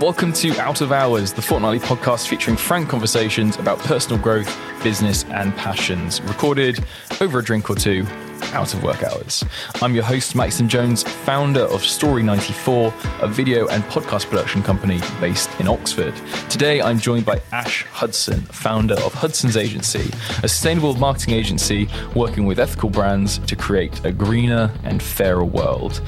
Welcome to Out of Hours, the fortnightly podcast featuring frank conversations about personal growth, business, and passions, recorded over a drink or two out of work hours. I'm your host, Maxim Jones, founder of Story94, a video and podcast production company based in Oxford. Today, I'm joined by Ash Hudson, founder of Hudson's Agency, a sustainable marketing agency working with ethical brands to create a greener and fairer world.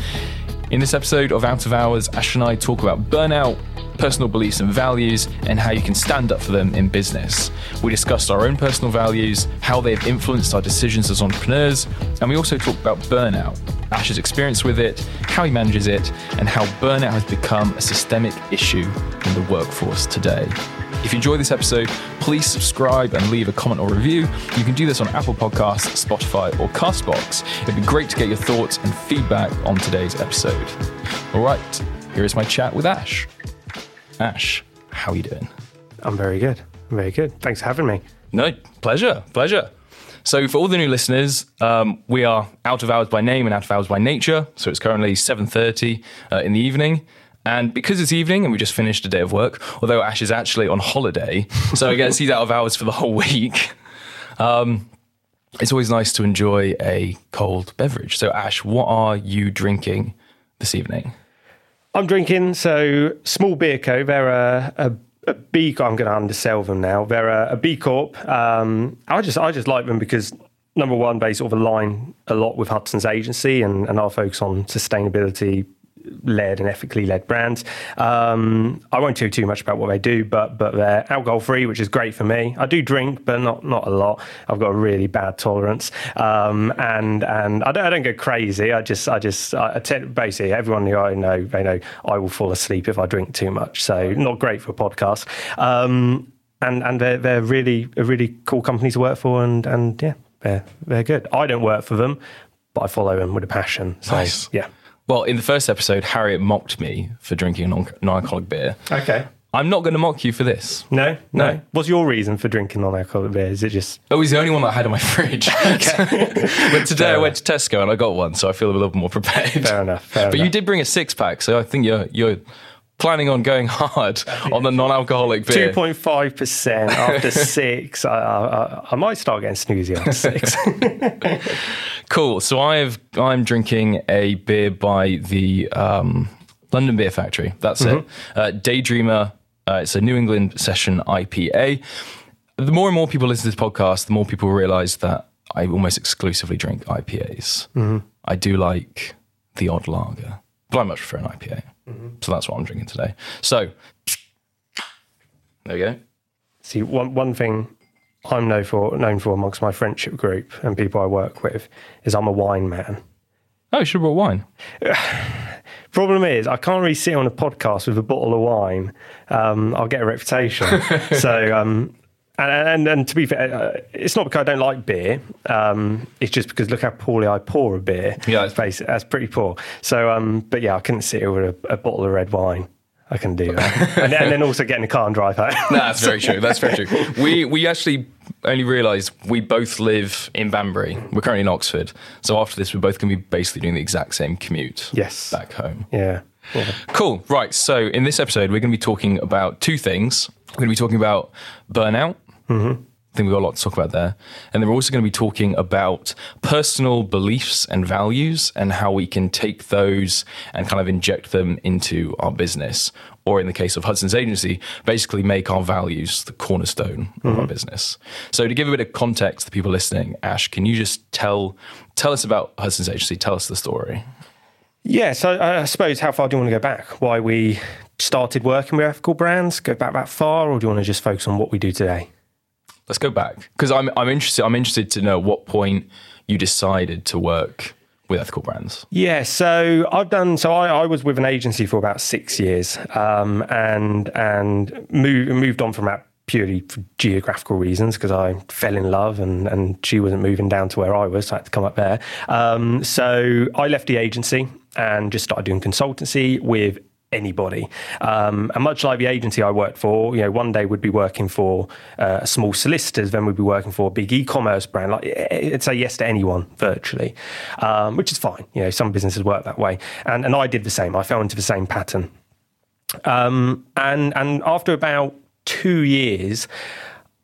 In this episode of Out of Hours, Ash and I talk about burnout, personal beliefs and values, and how you can stand up for them in business. We discussed our own personal values, how they've influenced our decisions as entrepreneurs, and we also talked about burnout, Ash's experience with it, how he manages it, and how burnout has become a systemic issue in the workforce today. If you enjoy this episode, please subscribe and leave a comment or review. You can do this on Apple Podcasts, Spotify, or Castbox. It'd be great to get your thoughts and feedback on today's episode. All right, here is my chat with Ash. Ash, how are you doing? I'm very good. I'm very good. Thanks for having me. No, pleasure, pleasure. So, for all the new listeners, um, we are out of hours by name and out of hours by nature. So it's currently seven thirty uh, in the evening. And because it's evening and we just finished a day of work, although Ash is actually on holiday, so I guess he's out of hours for the whole week. Um, it's always nice to enjoy a cold beverage. So, Ash, what are you drinking this evening? I'm drinking so Small Beer Co. They're a, a, a B. I'm going to undersell them now. They're a, a B Corp. Um, I just I just like them because number one, they sort of align a lot with Hudson's agency and, and our focus on sustainability, led and ethically led brands. Um, I won't tell you too much about what they do, but but they're alcohol free, which is great for me. I do drink, but not not a lot. I've got a really bad tolerance, um, and and I don't, I don't go crazy. I just I just I basically everyone who I know they know I will fall asleep if I drink too much. So not great for a podcast. Um, and and they're they're really a really cool company to work for, and and yeah, they're they're good. I don't work for them, but I follow them with a passion. So nice. yeah. Well, in the first episode, Harriet mocked me for drinking a non alcoholic beer. Okay. I'm not going to mock you for this. No, no, no. What's your reason for drinking non-alcoholic beer? Is it just? Oh, he's the only one that I had in my fridge. but today fair I went to Tesco and I got one, so I feel a little more prepared. Fair enough. Fair but enough. you did bring a six pack, so I think you're you're planning on going hard on the non-alcoholic beer. Two point five percent after six. I, I, I, might start getting snoozy after six. cool. So I've I'm drinking a beer by the um, London Beer Factory. That's mm-hmm. it. Uh, Daydreamer. Uh, it's a New England Session IPA. The more and more people listen to this podcast, the more people realize that I almost exclusively drink IPAs. Mm-hmm. I do like the odd lager, but I much prefer an IPA. Mm-hmm. So that's what I'm drinking today. So there we go. See, one one thing I'm known for known for amongst my friendship group and people I work with is I'm a wine man. Oh, you should have brought wine. Problem is, I can't really sit on a podcast with a bottle of wine. Um, I'll get a reputation. so, um, and, and, and, to be fair, uh, it's not because I don't like beer. Um, it's just because look how poorly I pour a beer. Yeah, it's that's, that's pretty poor. So, um, but yeah, I couldn't sit here with a, a bottle of red wine. I can do that, and, and, then also get in the car and drive home. no, that's very true. That's very true. We we actually only realised we both live in Banbury. We're currently in Oxford, so after this, we're both going to be basically doing the exact same commute. Yes, back home. Yeah. yeah. Cool. Right. So in this episode, we're going to be talking about two things. We're going to be talking about burnout. Mm-hmm think we've got a lot to talk about there. And then we're also going to be talking about personal beliefs and values and how we can take those and kind of inject them into our business. Or in the case of Hudson's agency, basically make our values the cornerstone mm-hmm. of our mm-hmm. business. So to give a bit of context to people listening, Ash, can you just tell tell us about Hudson's agency? Tell us the story. Yeah, so I suppose how far do you want to go back? Why we started working with ethical brands? Go back that far, or do you want to just focus on what we do today? Let's go back because I'm I'm interested. I'm interested to know what point you decided to work with ethical brands. Yeah, so I've done. So I, I was with an agency for about six years, um, and and moved moved on from that purely for geographical reasons because I fell in love and, and she wasn't moving down to where I was, so I had to come up there. Um, so I left the agency and just started doing consultancy with anybody. Um, and much like the agency I worked for, you know, one day we'd be working for uh, small solicitors, then we'd be working for a big e-commerce brand. Like it'd say yes to anyone virtually, um, which is fine. You know, some businesses work that way, and and I did the same. I fell into the same pattern. Um, and and after about two years,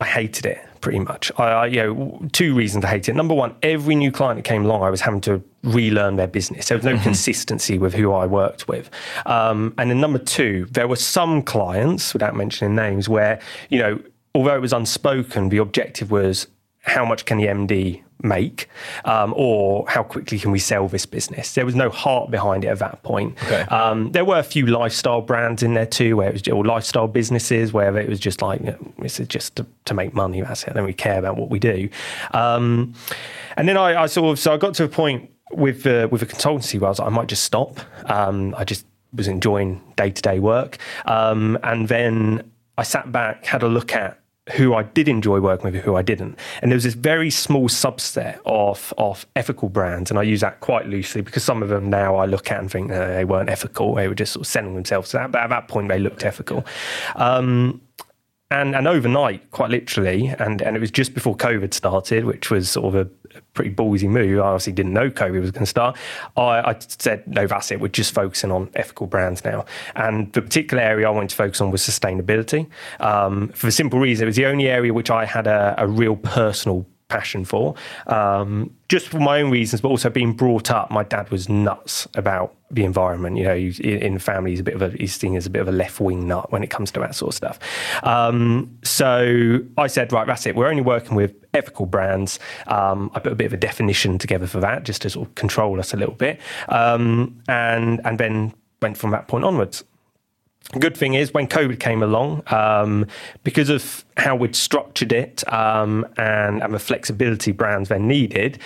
I hated it pretty much. I, I, you know, two reasons I hate it. Number one, every new client that came along, I was having to relearn their business. There was no mm-hmm. consistency with who I worked with. Um, and then number two, there were some clients, without mentioning names, where you know, although it was unspoken, the objective was how much can the MD make, um, or how quickly can we sell this business? There was no heart behind it at that point. Okay. Um, there were a few lifestyle brands in there too, where it was or lifestyle businesses where it was just like you know, this is just to, to, make money. That's it. I don't really care about what we do. Um, and then I, I, sort of so I got to a point with uh, with a consultancy where I was like, I might just stop. Um, I just was enjoying day to day work, um, and then I sat back, had a look at who I did enjoy working with, who I didn't. And there was this very small subset of of ethical brands, and I use that quite loosely because some of them now I look at and think they weren't ethical. They were just sort of selling themselves to that. But at that point, they looked ethical. Um, and and overnight, quite literally, and and it was just before COVID started, which was sort of a pretty ballsy move. I obviously didn't know COVID was going to start. I, I, said, no, that's it. We're just focusing on ethical brands now. And the particular area I wanted to focus on was sustainability. Um, for the simple reason, it was the only area which I had a, a real personal passion for, um, just for my own reasons, but also being brought up. My dad was nuts about the environment. You know, in the family, he's a bit of a he's seen as a bit of a left wing nut when it comes to that sort of stuff. Um, so I said, right, that's it. We're only working with ethical brands. Um, I put a bit of a definition together for that, just to sort of control us a little bit, um, and and then went from that point onwards good thing is when COVID came along, um, because of how we'd structured it um, and, and the flexibility brands then needed,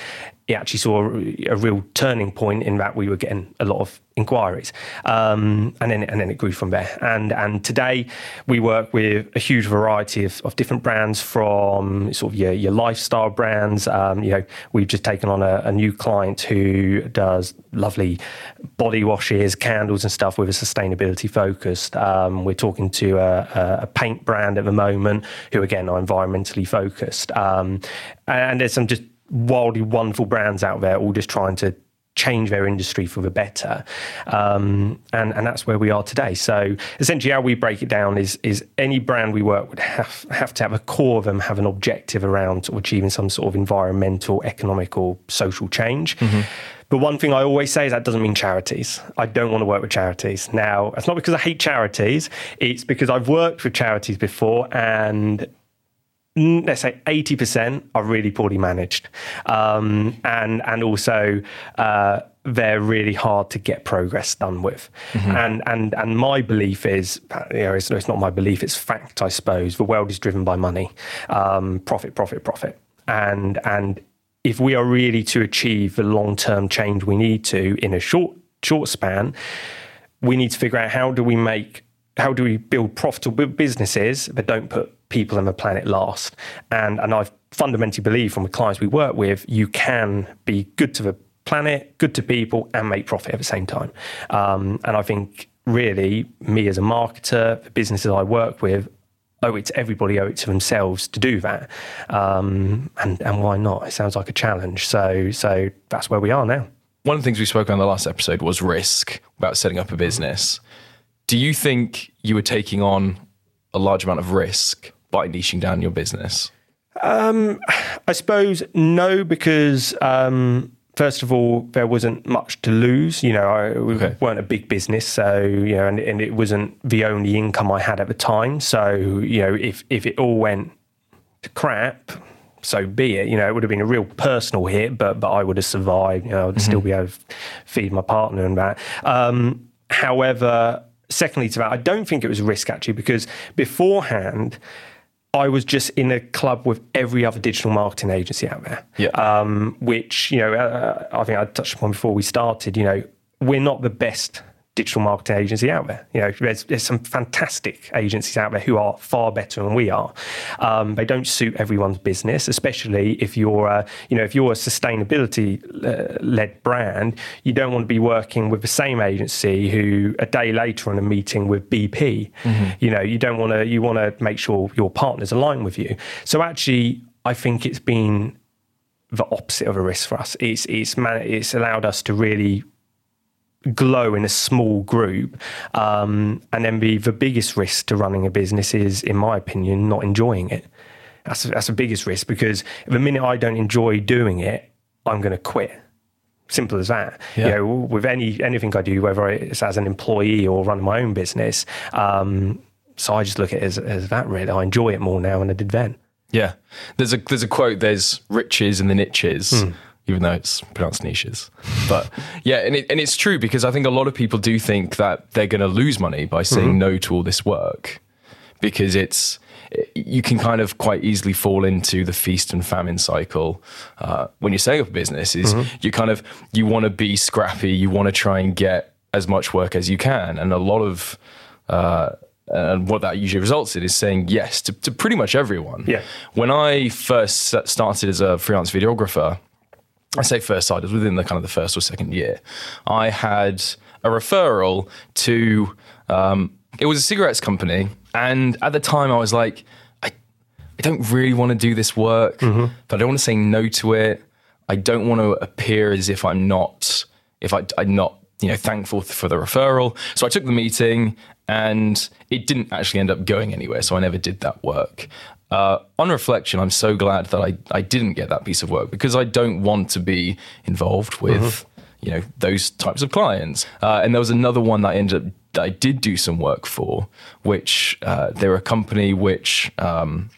it actually saw a, a, real turning point in that we were getting a lot of inquiries, um, and then and then it grew from there. And and today we work with a huge variety of, of different brands, from sort of your, your lifestyle brands. Um, you know, we've just taken on a, a, new client who does lovely body washes, candles, and stuff with a sustainability focused. Um, we're talking to a, a, paint brand at the moment who again are environmentally focused, um, and there's some just wildly wonderful brands out there all just trying to change their industry for the better. Um, and, and that's where we are today. So essentially how we break it down is is any brand we work would have, have to have a core of them have an objective around achieving some sort of environmental, economic or social change. Mm-hmm. But one thing I always say is that doesn't mean charities. I don't want to work with charities. Now, it's not because I hate charities, it's because I've worked with charities before and let's say 80% are really poorly managed. Um, and, and also, uh, they're really hard to get progress done with. Mm-hmm. And, and, and my belief is, you know, it's, it's, not my belief, it's fact, I suppose. The world is driven by money, um, profit, profit, profit. And, and if we are really to achieve the long term change we need to in a short, short span, we need to figure out how do we make, how do we build profitable businesses that don't put people and the planet last. And and I fundamentally believe from the clients we work with, you can be good to the planet, good to people, and make profit at the same time. Um, and I think really, me as a marketer, the businesses I work with, owe it to everybody, owe it to themselves to do that. Um, and and why not? It sounds like a challenge. So so that's where we are now. One of the things we spoke on the last episode was risk about setting up a business. Do you think you were taking on a large amount of risk by niching down your business? Um, I suppose no, because um, first of all, there wasn't much to lose. You know, I, we okay. weren't a big business, so you know, and, and, it wasn't the only income I had at the time. So you know, if if it all went to crap, so be it. You know, it would have been a real personal hit, but but I would have survived. You know, I'd mm-hmm. still be able to feed my partner and that. Um, however, secondly to that, I don't think it was a risk actually because beforehand I was just in a club with every other digital marketing agency out there. Yeah. Um, which, you know, uh, I think I touched upon before we started, you know, we're not the best digital marketing agency out there. You know, there's, there's some fantastic agencies out there who are far better than we are. Um, they don't suit everyone's business, especially if you're, a, you know, if you're a sustainability uh, led brand. You don't want to be working with the same agency who a day later on a meeting with BP. Mm-hmm. You know, you don't want to. You want to make sure your partners align with you. So actually, I think it's been the opposite of a risk for us. It's it's man, it's allowed us to really glow in a small group. Um, and then be the biggest risk to running a business is, in my opinion, not enjoying it. That's, that's the biggest risk because the minute I don't enjoy doing it, I'm going to quit. Simple as that. Yeah. You know, with any anything I do, whether it's as an employee or running my own business, um, so I just look at it as, as that. Really, I enjoy it more now than I did then. Yeah. There's a there's a quote. There's riches in the niches. Hmm. Even though it's pronounced niches, but yeah, and it, and it's true because I think a lot of people do think that they're going to lose money by saying Mm-hmm. no to all this work, because it's you can kind of quite easily fall into the feast and famine cycle uh, when you're setting up a business. Is Mm-hmm. you kind of you want to be scrappy, you want to try and get as much work as you can, and a lot of uh, and what that usually results in is saying yes to, to pretty much everyone. Yeah. When I first started as a freelance videographer, I say first side, it was within the kind of the first or second year. I had a referral to, um, it was a cigarettes company. And at the time, I was like, I, I don't really want to do this work, but I don't want to say no to it. I don't want to appear as if I'm not, if I, I'm not, you know, thankful for the referral. So I took the meeting and it didn't actually end up going anywhere. So I never did that work. Uh, on reflection, I'm so glad that I, I didn't get that piece of work because I don't want to be involved with, you know, those types of clients. Uh, and there was another one that I ended up, that I did do some work for, which uh, they're a company which, um,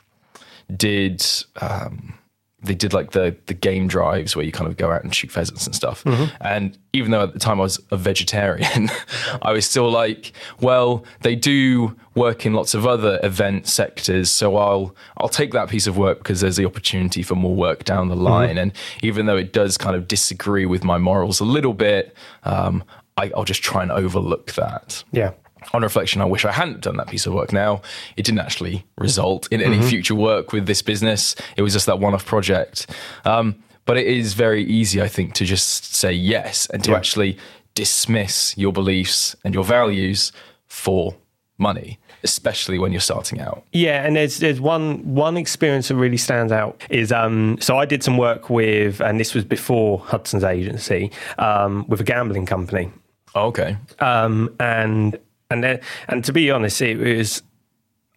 did um, they did like the the game drives where you kind of go out and shoot pheasants and stuff. And even though at the time I was a vegetarian, I was still like, well, they do work in lots of other event sectors, so I'll I'll take that piece of work because there's the opportunity for more work down the line. And even though it does kind of disagree with my morals a little bit, um, I, I'll just try and overlook that Yeah. On reflection, I wish I hadn't done that piece of work. Now, it didn't actually result in any future work with this business. It was just that one off project. Um, but it is very easy, I think, to just say yes and to Yeah. actually dismiss your beliefs and your values for money, especially when you're starting out. Yeah, and there's there's one one experience that really stands out is um so I did some work with and this was before Hudson's agency um with a gambling company Oh, okay. um and and then, and to be honest it was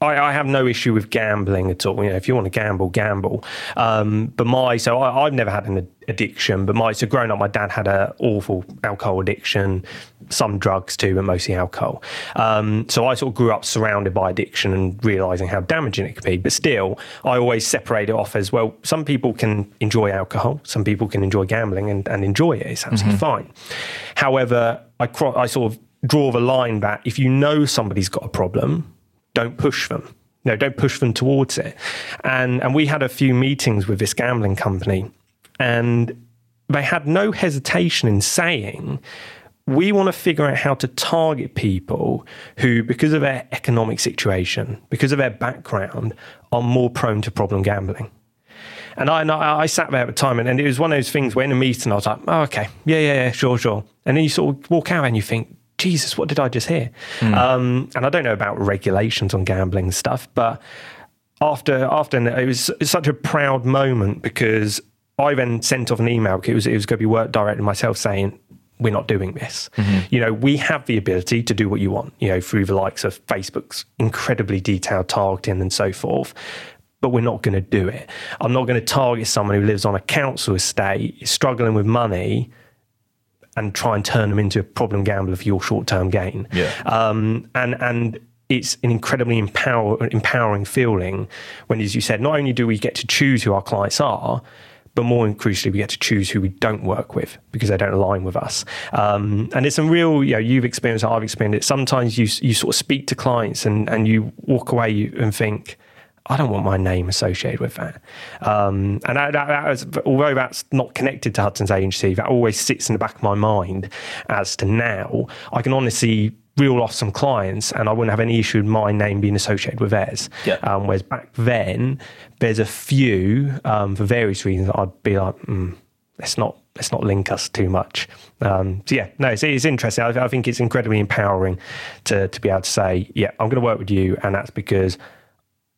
I, I have no issue with gambling at all. You know, if you want to gamble, gamble. Um, but my so I, I've never had an addiction. But my so growing up, my dad had an awful alcohol addiction, some drugs too, but mostly alcohol. Um, so I sort of grew up surrounded by addiction and realizing how damaging it could be. But still, I always separate it off as well. Some people can enjoy alcohol, some people can enjoy gambling and, and enjoy it. It's absolutely fine. However, I cro- I sort of draw the line that if you know somebody's got a problem don't push them. No, don't push them towards it. And and we had a few meetings with this gambling company, and they had no hesitation in saying, we want to figure out how to target people who, because of their economic situation, because of their background, are more prone to problem gambling. And I, and I, I sat there at the time, and, and it was one of those things where in a meeting I was like, oh, okay, yeah, yeah, yeah, sure, sure. And then you sort of walk out and you think, Jesus, what did I just hear? Um, and I don't know about regulations on gambling stuff, but after after it was such a proud moment because I then sent off an email. It was it was going to be work directed to myself saying we're not doing this. You know, we have the ability to do what you want. You know, through the likes of Facebook's incredibly detailed targeting and so forth. But we're not going to do it. I'm not going to target someone who lives on a council estate, is struggling with money, and try and turn them into a problem gambler for your short term gain. Yeah. Um, and and it's an incredibly empower, empowering feeling when, as you said, not only do we get to choose who our clients are, but more crucially, we get to choose who we don't work with because they don't align with us. Um, and it's some real, you know, you've experienced it, I've experienced it. Sometimes you you sort of speak to clients and and you walk away and think. I don't want my name associated with that. Um, and that, that, that was, although that's not connected to Hudson's agency, that always sits in the back of my mind as to now. I can honestly reel off some clients and I wouldn't have any issue with my name being associated with theirs. Yeah. Um, whereas back then, there's a few, um, for various reasons, I'd be like, mm, let's not let's not link us too much. Um, so yeah, no, it's, it's interesting. I, I think it's incredibly empowering to to be able to say, yeah, I'm going to work with you, and that's because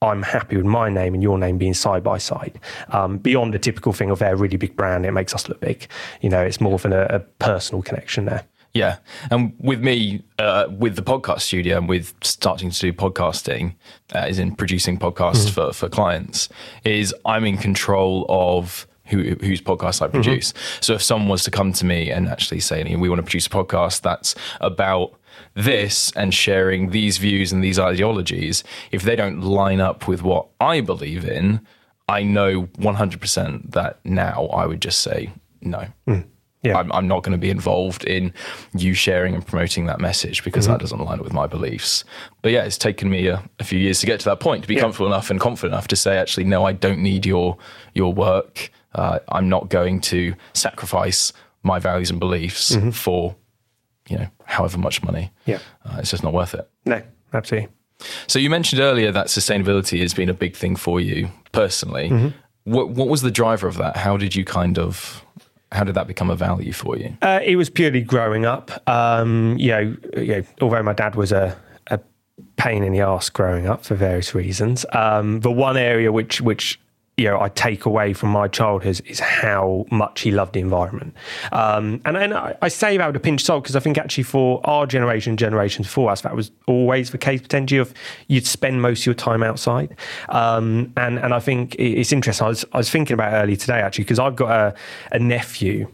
I'm happy with my name and your name being side by side. Um, beyond the typical thing of they're a really big brand, it makes us look big. You know, it's more of an, a, a personal connection there. Yeah, and with me, uh, with the podcast studio, and with starting to do podcasting, uh, as in producing podcasts for for clients, is I'm in control of. Who, whose podcast I produce. So if someone was to come to me and actually say, "We want to produce a podcast that's about this and sharing these views and these ideologies," if they don't line up with what I believe in, I know 100% that now I would just say no. Yeah. I'm, I'm not going to be involved in you sharing and promoting that message because Mm-hmm. that doesn't align with my beliefs. But yeah, it's taken me a, a few years to get to that point to be Yeah. comfortable enough and confident enough to say, actually, no, I don't need your your work. Uh, I'm not going to sacrifice my values and beliefs Mm-hmm. for you know however much money. Yeah. Uh, it's just not worth it. No, absolutely. So you mentioned earlier that sustainability has been a big thing for you personally. Mm-hmm. What what was the driver of that? How did you kind of how did that become a value for you? Uh, it was purely growing up. Um, you, know, you know, although my dad was a, a pain in the ass growing up for various reasons, um, the one area which which you know I take away from my childhood is, is how much he loved the environment. Um, and and I, I say that with a pinch of salt because I think actually for our generation, generations before us, that was always the case potentially of you'd spend most of your time outside. Um, and and I think it's interesting. I was I was thinking about it earlier today actually because I've got a, a nephew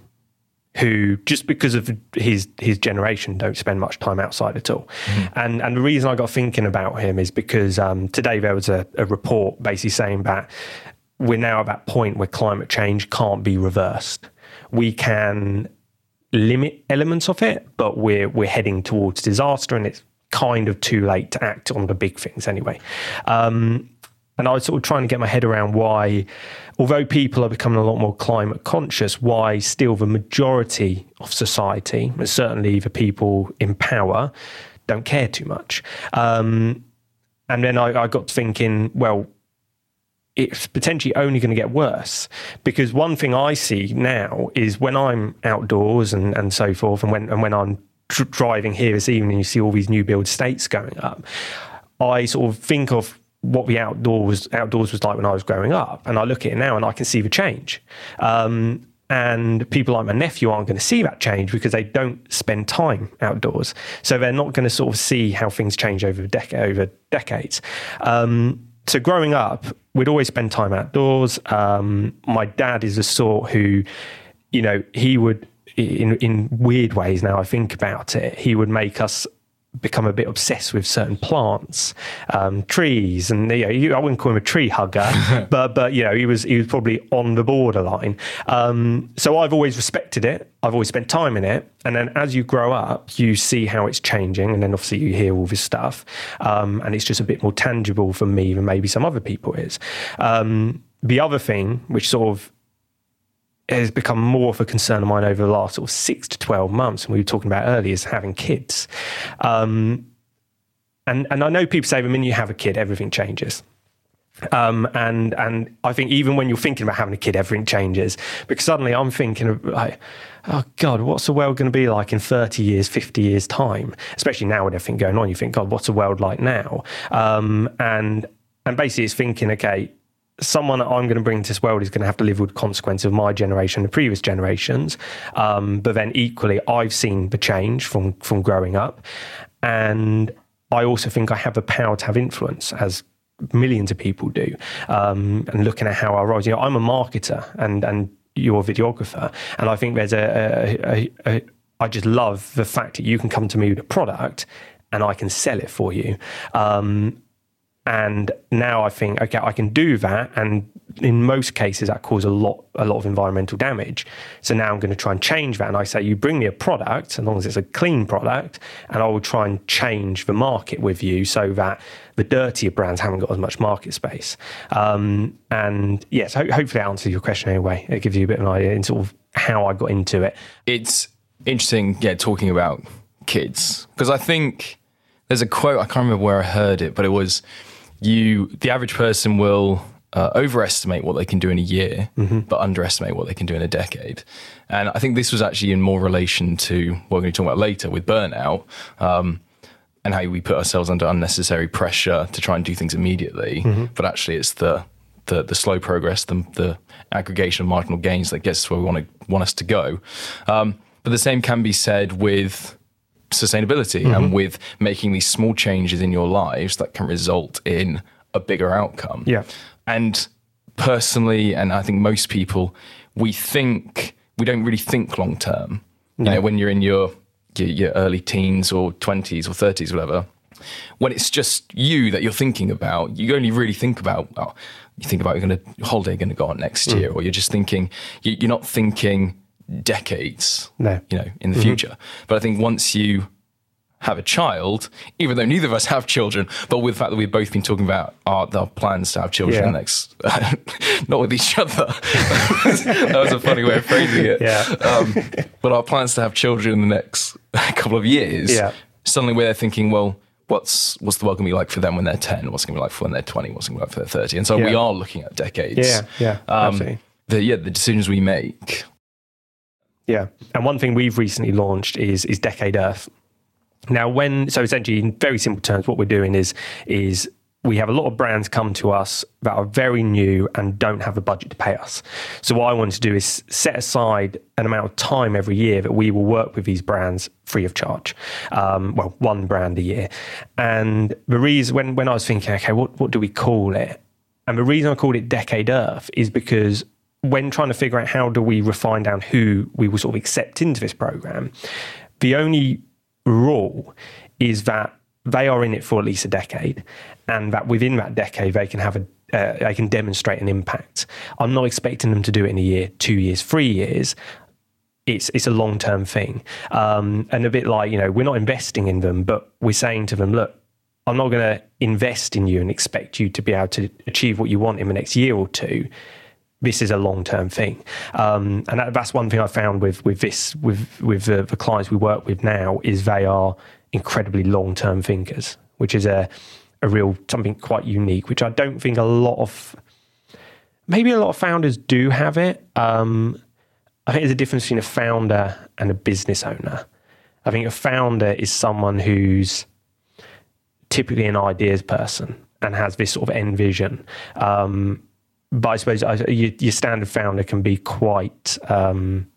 who just because of his his generation don't spend much time outside at all. And and the reason I got thinking about him is because um, today there was a, a report basically saying that we're now at that point where climate change can't be reversed. We can limit elements of it, but we're we're heading towards disaster, and it's kind of too late to act on the big things anyway. Um, and I was sort of trying to get my head around why, although people are becoming a lot more climate conscious, why still the majority of society, and certainly the people in power, don't care too much. Um, and then I, I got thinking, well, it's potentially only going to get worse because one thing I see now is when I'm outdoors and, and so forth, and when and when I'm dr- driving here this evening, you see all these new build estates going up. I sort of think of what the outdoors outdoors was like when I was growing up, and I look at it now and I can see the change. Um, and people like my nephew aren't going to see that change because they don't spend time outdoors, so they're not going to sort of see how things change over dec- over decades. Um, so growing up, we'd always spend time outdoors. Um, my dad is the sort who, you know, he would in in weird ways. Now I think about it, he would make us become a bit obsessed with certain plants, um, trees, and you know, you- I wouldn't call him a tree hugger, but but you know, he was he was probably on the borderline. Um, so I've always respected it. I've always spent time in it, and then as you grow up, you see how it's changing, and then obviously you hear all this stuff, um, and it's just a bit more tangible for me than maybe some other people is. Um, the other thing, which sort of has become more of a concern of mine over the last sort of six to 12 months, and we were talking about earlier, is having kids. Um, and, and I know people say the minute you have a kid, everything changes. Um, and and I think even when you're thinking about having a kid, everything changes because suddenly I'm thinking of like, oh God, what's the world going to be like in 30 years, 50 years time? Especially now with everything going on, you think, God, what's the world like now? Um, and and basically, it's thinking, okay, someone that I'm going to bring into this world is going to have to live with the consequence of my generation, the previous generations. Um, but then equally, I've seen the change from from growing up, and I also think I have the power to have influence as millions of people do. Um, and looking at how I rise, you know, I'm a marketer and and you're a videographer, and I think there's a, a, a, a I just love the fact that you can come to me with a product and I can sell it for you. Um, and now I think, okay, I can do that, and in most cases, that causes a lot, a lot of environmental damage. So now I'm going to try and change that, and I say, you bring me a product, as long as it's a clean product, and I will try and change the market with you, so that the dirtier brands haven't got as much market space. Um, and yes, ho- hopefully, that answers your question anyway. It gives you a bit of an idea in sort of how I got into it. it's interesting, yeah, talking about kids because I think there's a quote I can't remember where I heard it, but it was you. The average person will uh, overestimate what they can do in a year, but underestimate what they can do in a decade. And I think this was actually in more relation to what we're going to talk about later with burnout. Um, and how we put ourselves under unnecessary pressure to try and do things immediately, but actually it's the the, the slow progress, the, the aggregation of marginal gains that gets us where we want to want us to go. Um, But the same can be said with sustainability mm-hmm. and with making these small changes in your lives that can result in a bigger outcome. Yeah. And personally, and I think most people, we think we don't really think long term. No. You know, when you're in your, your your early teens or twenties or thirties, whatever, when it's just you that you're thinking about, you only really think about. Oh, you think about you're going to holiday going to go on next mm. year, or you're just thinking you, are not thinking decades, no. you know, in the mm-hmm. future. But I think once you have a child, even though neither of us have children, but with the fact that we've both been talking about our, our plans to have children yeah. next, uh, not with each other. that was a funny way of phrasing it. Yeah. Um, but our plans to have children in the next couple of years, yeah. suddenly we're thinking, well, what's what's the world going to be like for them when they're 10? What's going to be like for when they're 20? What's going to be like for they're 30? And so yeah. we are looking at decades. Yeah, yeah, um, absolutely. The, yeah, the decisions we make. Yeah. And one thing we've recently launched is is Decade Earth. Now, when so essentially in very simple terms, what we're doing is is we have a lot of brands come to us that are very new and don't have a budget to pay us. So what I want to do is set aside an amount of time every year that we will work with these brands free of charge. Um, well, one brand a year. And the reason when when I was thinking, okay, what what do we call it? And the reason I called it Decade Earth is because when trying to figure out how do we refine down who we will sort of accept into this program, the only rule is that they are in it for at least a decade, and that within that decade they can have a uh, they can demonstrate an impact. I'm not expecting them to do it in a year, two years, three years. It's it's a long term thing, um, and a bit like you know we're not investing in them, but we're saying to them, look, I'm not going to invest in you and expect you to be able to achieve what you want in the next year or two this is a long term thing. Um, and that, that's one thing I found with with this with with the, the, clients we work with now is they are incredibly long term thinkers, which is a a real something quite unique, which I don't think a lot of maybe a lot of founders do have it. Um, I think there's a difference between a founder and a business owner. I think a founder is someone who's typically an ideas person and has this sort of end vision. Um, but I suppose your, your, standard founder can be quite. Um,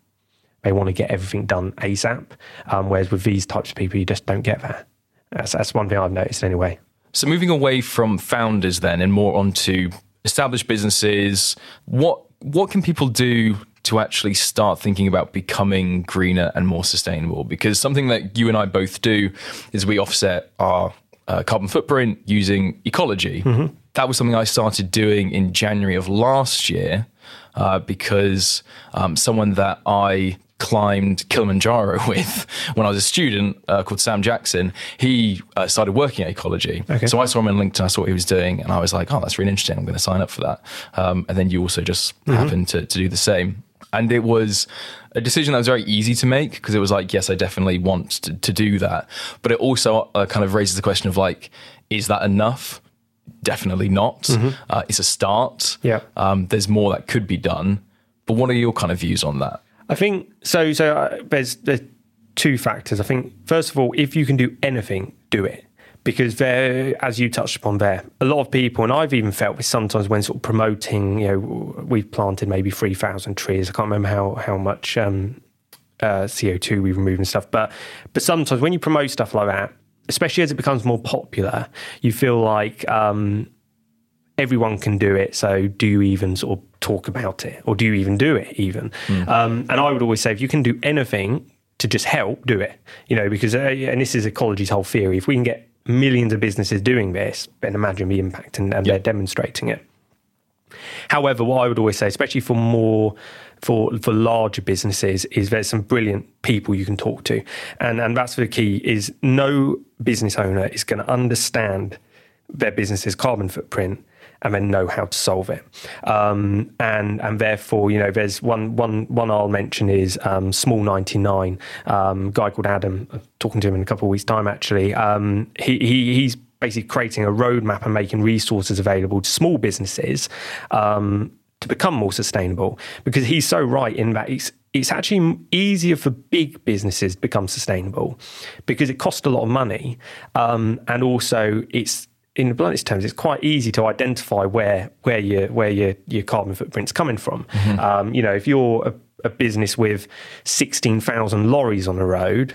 they want to get everything done ASAP, um, whereas with these types of people, you just don't get that. That's, that's one thing I've noticed anyway. So moving away from founders then, and more onto established businesses, what what can people do to actually start thinking about becoming greener and more sustainable? Because something that you and I both do is we offset our uh, carbon footprint using ecologi. Mm-hmm that was something I started doing in January of last year uh, because um, someone that I climbed Kilimanjaro with when I was a student uh, called Sam Jackson, he uh, started working at Ecologi. Okay. So I saw him on LinkedIn, I saw what he was doing, and I was like, oh, that's really interesting. I'm going to sign up for that. Um, and then you also just mm-hmm. happened to, to do the same. And it was a decision that was very easy to make because it was like, yes, I definitely want to, to do that. But it also uh, kind of raises the question of like, is that enough? Definitely not. Mm-hmm. Uh, it's a start. Yeah. Um, there's more that could be done. But what are your kind of views on that? I think so. So uh, there's there's two factors. I think first of all, if you can do anything, do it because there, as you touched upon there, a lot of people, and I've even felt this sometimes when sort of promoting. You know, we've planted maybe three thousand trees. I can't remember how how much um, uh, CO two we remove and stuff, but but sometimes when you promote stuff like that, especially as it becomes more popular, you feel like um, everyone can do it. So do you even sort of talk about it, or do you even do it? Even, mm. um, and I would always say if you can do anything to just help, do it. You know, because uh, and this is ecologi's whole theory. If we can get millions of businesses doing this, then imagine the impact, and, and yep. they're demonstrating it. However, what I would always say, especially for more for for larger businesses, is there's some brilliant people you can talk to, and and that's the key. Is no business owner is going to understand their business's carbon footprint and then know how to solve it. Um, and and therefore, you know, there's one one one I'll mention is um, Small ninety nine. Um, guy called Adam. I'm talking to him in a couple of weeks' time. Actually, um, he, he he's basically creating a roadmap and making resources available to small businesses um, to become more sustainable. Because he's so right in that it's it's actually easier for big businesses to become sustainable because it costs a lot of money, um, and also it's in the bluntest terms, it's quite easy to identify where where your where your your carbon footprint's coming from. Mm-hmm. Um, you know, if you're a, a business with 16,000 lorries on the road,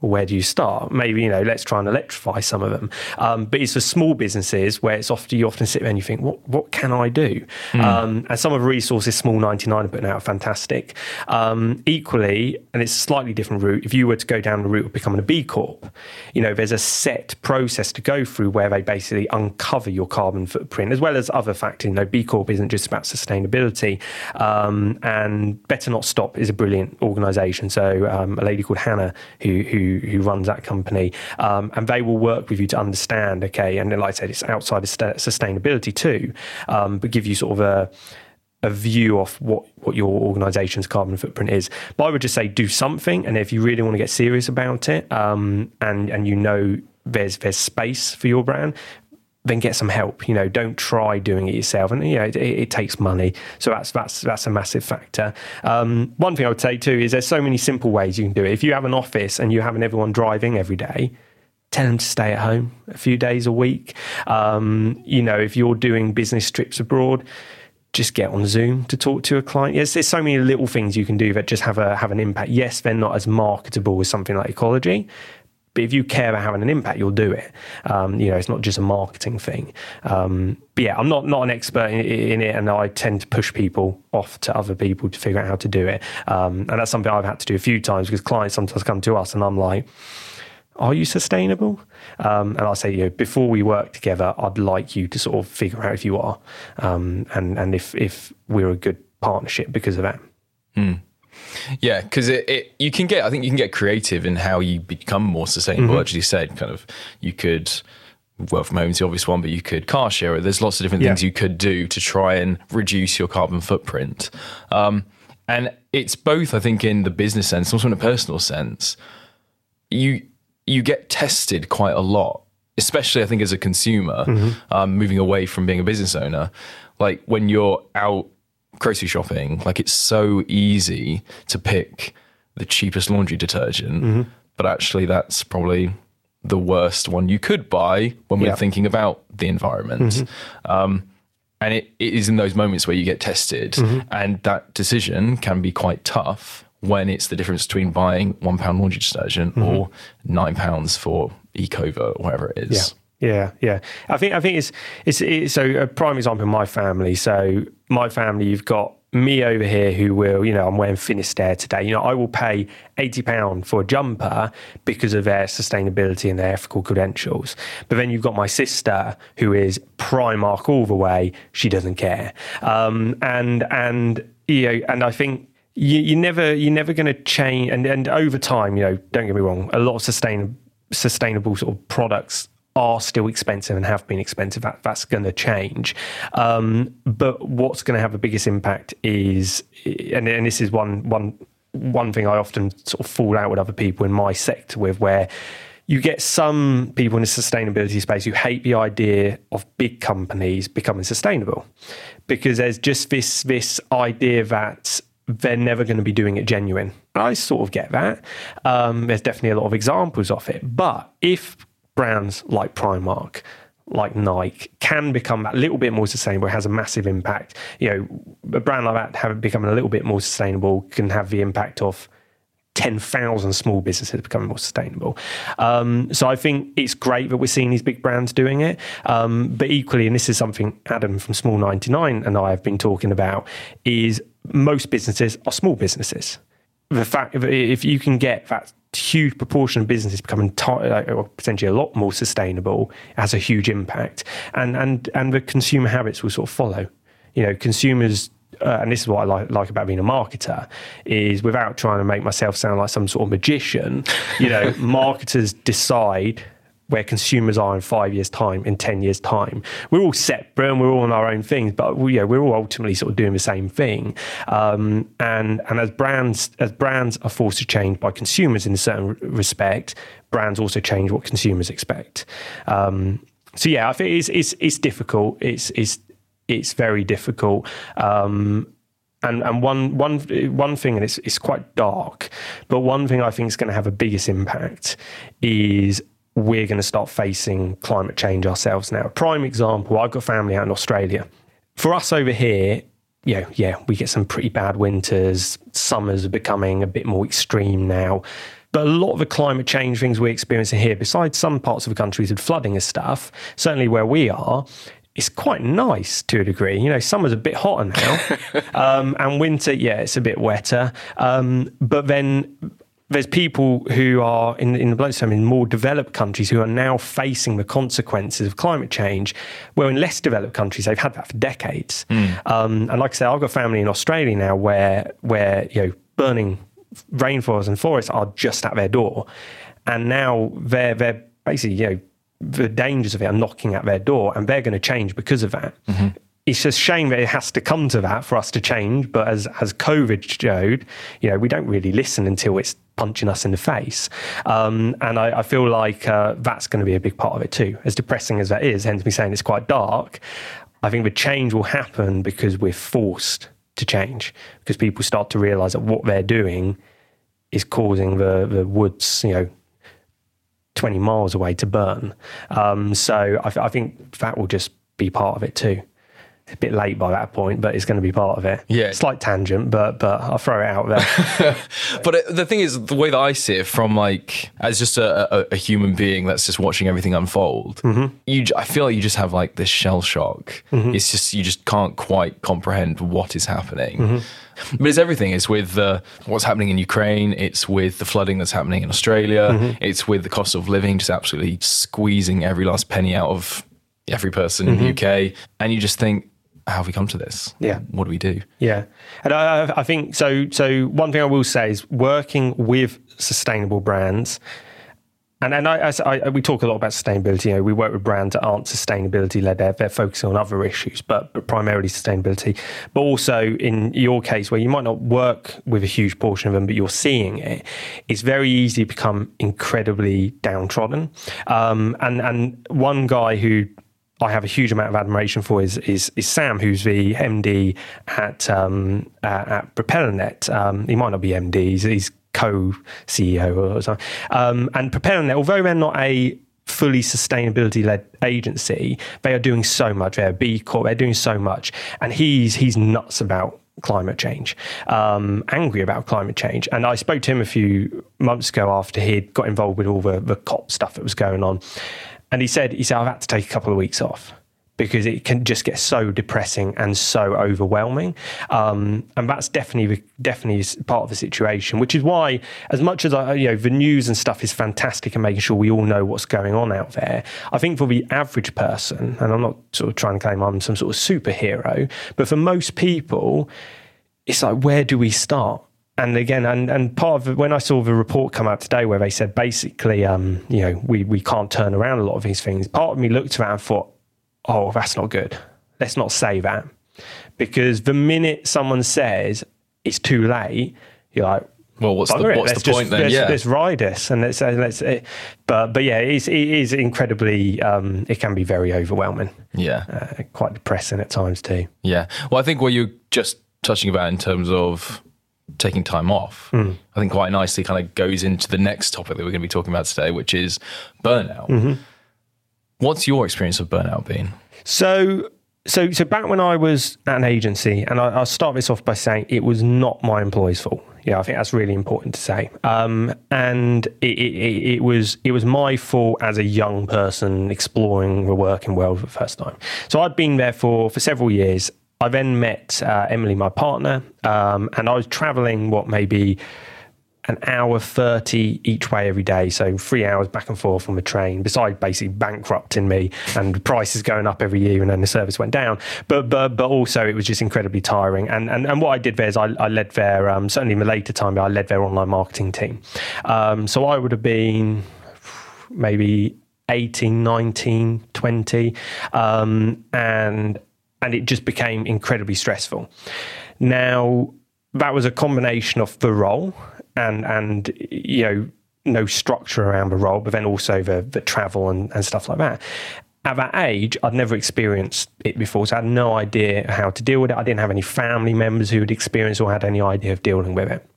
where do you start? Maybe you know, let's try and electrify some of them. Um, but it's for small businesses where it's often you often sit there and you think, what what can I do? Mm. Um, and some of the resources Small ninety nine are putting out are fantastic. Um, equally, and it's a slightly different route. If you were to go down the route of becoming a B Corp, you know, there's a set process to go through where they basically uncover your carbon footprint as well as other factors. You know, B Corp isn't just about sustainability. Um, and Better Not Stop is a brilliant organisation. So um, a lady called Hannah who who who runs that company, um, and they will work with you to understand. Okay, and like I said, it's outside of sustainability too, um, but give you sort of a a view of what, what your organization's carbon footprint is. But I would just say do something, and if you really want to get serious about it, um, and and you know there's there's space for your brand, then get some help. You know, don't try doing it yourself, and you know it, it takes money. So that's that's that's a massive factor. Um, one thing I would say too is there's so many simple ways you can do it. If you have an office and you're having everyone driving every day, tell them to stay at home a few days a week. Um, you know, if you're doing business trips abroad, just get on Zoom to talk to a client. Yes, there's so many little things you can do that just have a have an impact. Yes, they're not as marketable as something like ecologi, but if you care about having an impact, you'll do it. Um, you know, it's not just a marketing thing. Um, but yeah, I'm not not an expert in, in, it, and I tend to push people off to other people to figure out how to do it. Um, and that's something I've had to do a few times because clients sometimes come to us, and I'm like. Are you sustainable? Um, and I say, you know, before we work together, I'd like you to sort of figure out if you are, um, and and if if we're a good partnership because of that. Mm. Yeah, because it, it, you can get I think you can get creative in how you become more sustainable. Mm-hmm. As you said, kind of you could work from home is the obvious one, but you could car share it. There's lots of different yeah. things you could do to try and reduce your carbon footprint. Um, and it's both, I think, in the business sense, also in a personal sense. You you get tested quite a lot, especially I think as a consumer, mm-hmm. um, moving away from being a business owner. Like when you're out grocery shopping, like it's so easy to pick the cheapest laundry detergent, mm-hmm. but actually that's probably the worst one you could buy when we're thinking about the environment. Mm-hmm. Um, and it, it is in those moments where you get tested, mm-hmm. and that decision can be quite tough when it's the difference between buying one pound laundry detergent mm-hmm. or nine pounds for Ecover or whatever it is. Yeah. Yeah, yeah. I think I think it's, it's it's so a prime example in my family. So my family, you've got me over here who will, you know, I'm wearing Finisterre today. You know, I will pay eighty pound for a jumper because of their sustainability and their ethical credentials. But then you've got my sister who is Primark all the way. She doesn't care, um, and and you know, and I think you, you never you're never going to change. And and over time, you know, don't get me wrong, a lot of sustain sustainable sort of products are still expensive and have been expensive. That, that's going to change. Um, but what's going to have the biggest impact is, and, and this is one one one thing I often sort of fall out with other people in my sector with, where you get some people in the sustainability space who hate the idea of big companies becoming sustainable because there's just this this idea that they're never going to be doing it genuine. I sort of get that. Um, there's definitely a lot of examples of it. But if brands like Primark, like Nike, can become a little bit more sustainable, it has a massive impact. You know, a brand like that having becoming a little bit more sustainable can have the impact of 10,000 small businesses becoming more sustainable. Um, so I think it's great that we're seeing these big brands doing it. Um, but equally, and this is something Adam from Small 99 and I have been talking about, is most businesses are small businesses. The fact if you can get that huge proportion of businesses becoming or potentially a lot more sustainable has a huge impact, and and and the consumer habits will sort of follow. You know, consumers. Uh, and this is what I like, like about being a marketer is without trying to make myself sound like some sort of magician, you know, marketers decide where consumers are in five years' time, in 10 years' time. We're all separate and we're all on our own things, but we, yeah, we're all ultimately sort of doing the same thing. Um, and and as brands as brands are forced to change by consumers in a certain respect, brands also change what consumers expect. Um, so yeah, I think it's it's, it's difficult. It's it's it's very difficult. Um, and and one one one thing, and it's it's quite dark, but one thing I think is going to have a biggest impact is we're going to start facing climate change ourselves now. A prime example, I've got family out in Australia. For us over here, yeah, yeah, we get some pretty bad winters. Summers are becoming a bit more extreme now. But a lot of the climate change things we're experiencing here, besides some parts of the countries with flooding and stuff, certainly where we are, it's quite nice to a degree. You know, summer's a bit hotter now, um, and winter, yeah, it's a bit wetter. Um, but then there's people who are in in the blood term in more developed countries who are now facing the consequences of climate change, where in less developed countries they've had that for decades. Um, and like I said, I've got family in Australia now where where you know burning rainforests and forests are just at their door, and now they're they're basically you know the dangers of it are knocking at their door, and they're going to change because of that. It's just shame that it has to come to that for us to change. But as as COVID showed, you know, we don't really listen until it's punching us in the face. Um, and I, I feel like uh, that's going to be a big part of it too. As depressing as that is, hence me saying it's quite dark. I think the change will happen because we're forced to change because people start to realize that what they're doing is causing the the woods, you know, 20 miles away to burn. Um, so I, I think that will just be part of it too. A bit late by that point, but it's going to be part of it. Yeah. slight tangent, but but I'll throw it out there. But it- the thing is, the way that I see it from like as just a, a, a human being that's just watching everything unfold, mm-hmm. you j- I feel like you just have like this shell shock. Mm-hmm. It's just you just can't quite comprehend what is happening. Mm-hmm. But it's everything. It's with uh, what's happening in Ukraine. It's with the flooding that's happening in Australia. It's with the cost of living just absolutely squeezing every last penny out of every person in the UK. And you just think, how have we come to this? Yeah. What do we do? Yeah, and I, I- I think so. So one thing I will say is working with sustainable brands, and and I, as I, we talk a lot about sustainability. You know, we work with brands that aren't sustainability led; they're, they're focusing on other issues, but, but primarily sustainability. But also in your case, where you might not work with a huge portion of them, but you're seeing it, it's very easy to become incredibly downtrodden. Um, and and one guy who I have a huge amount of admiration for is is, is Sam, who's the MD at um, uh, at PropellerNet. Um, he might not be MD; he's, he's co-CEO or something. Um, and PropellerNet, although they're not a fully sustainability led agency, they are doing so much. They're B Corp. They're doing so much, and he's he's nuts about climate change, um, angry about climate change. And I spoke to him a few months ago after he'd got involved with all the, the COP stuff that was going on. And he said, he said, I've had to take a couple of weeks off because it can just get so depressing and so overwhelming. Um, and that's definitely definitely part of the situation, which is why, as much as I, you know, the news and stuff is fantastic and making sure we all know what's going on out there. I think for the average person, and I'm not sort of trying to claim I'm some sort of superhero, but for most people, it's like where do we start? And again, and, and part of when I saw the report come out today where they said basically, um, you know, we, we can't turn around a lot of these things, part of me looked that and thought, oh, that's not good. Let's not say that. Because the minute someone says it's too late, you're like, Well, what's the what's the point then? Let's, yeah. let's ride this and let's, uh, let's uh, but but yeah, it's, it is incredibly, um, it can be very overwhelming, yeah. uh, quite depressing at times too. Yeah. Well, I think what you're just touching about in terms of taking time off, Hmm. I think quite nicely kind of goes into the next topic that we're going to be talking about today, which is burnout. Mm-hmm. What's your experience of burnout been? So, so, so back when I was at an agency, and I, I'll start this off by saying it was not my employee's fault. Yeah, I think that's really important to say. Um, and it, it, it it was it was my fault as a young person exploring the working world for the first time. So I'd been there for for several years. I then met uh, Emily, my partner, um, and I was traveling what maybe an hour 30 each way every day. So three hours back and forth on the train, besides basically bankrupting me and prices going up every year and then the service went down. But but but also it was just incredibly tiring. And and, and what I did there is I, I led their, um, certainly in the later time, I led their online marketing team. Um, so I would have been maybe 18, 19, 20. Um, and and it just became incredibly stressful. Now, that was a combination of the role and and you know no structure around the role, but then also the the travel and, and stuff like that. At that age, I'd never experienced it before, so I had no idea how to deal with it. I didn't have any family members who had experienced or had any idea of dealing with it.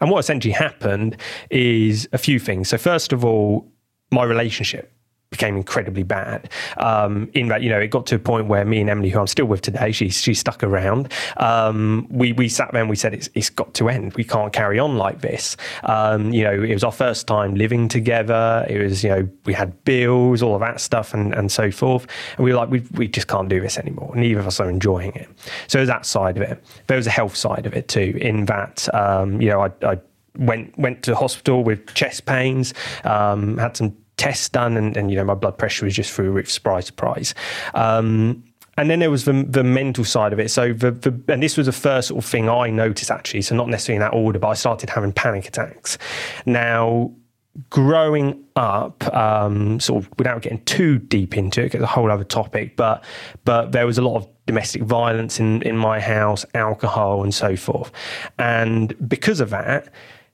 And what essentially happened is a few things. So first of all, my relationship became incredibly bad. Um, in that, you know, it got to a point where me and Emily, who I'm still with today, she she stuck around. Um, we we sat there and we said it's it's got to end. We can't carry on like this. Um, you know, it was our first time living together. It was you know we had bills, all of that stuff, and and so forth. And we were like, we we just can't do this anymore. Neither of us are enjoying it. So there's that side of it. There was a health side of it too. In that, um, you know, I, I went went to hospital with chest pains, um, had some tests done, and, and, you know my blood pressure was just through roof. Surprise, surprise. Um, and then there was the, the mental side of it. So the, the, and this was the first sort of thing I noticed actually. So not necessarily in that order, but I started having panic attacks. Now, growing up, um, sort of without getting too deep into it, it's a whole other topic. But but there was a lot of domestic violence in in my house, alcohol, and so forth. And because of that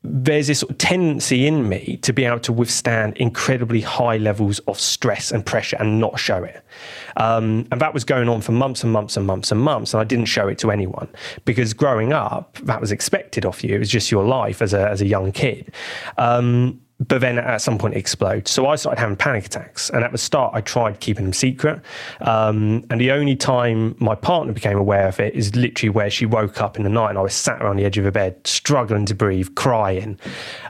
there's this tendency in me to be able to withstand incredibly high levels of stress and pressure and not show it. Um, and that was going on for months and months and months and months. And I didn't show it to anyone because growing up, that was expected of you. It was just your life as a, as a young kid. Um, but then at some point it explodes. So I started having panic attacks. And at the start, I tried keeping them secret. Um, and the only time my partner became aware of it is literally where she woke up in the night and I was sat around the edge of her bed, struggling to breathe, crying.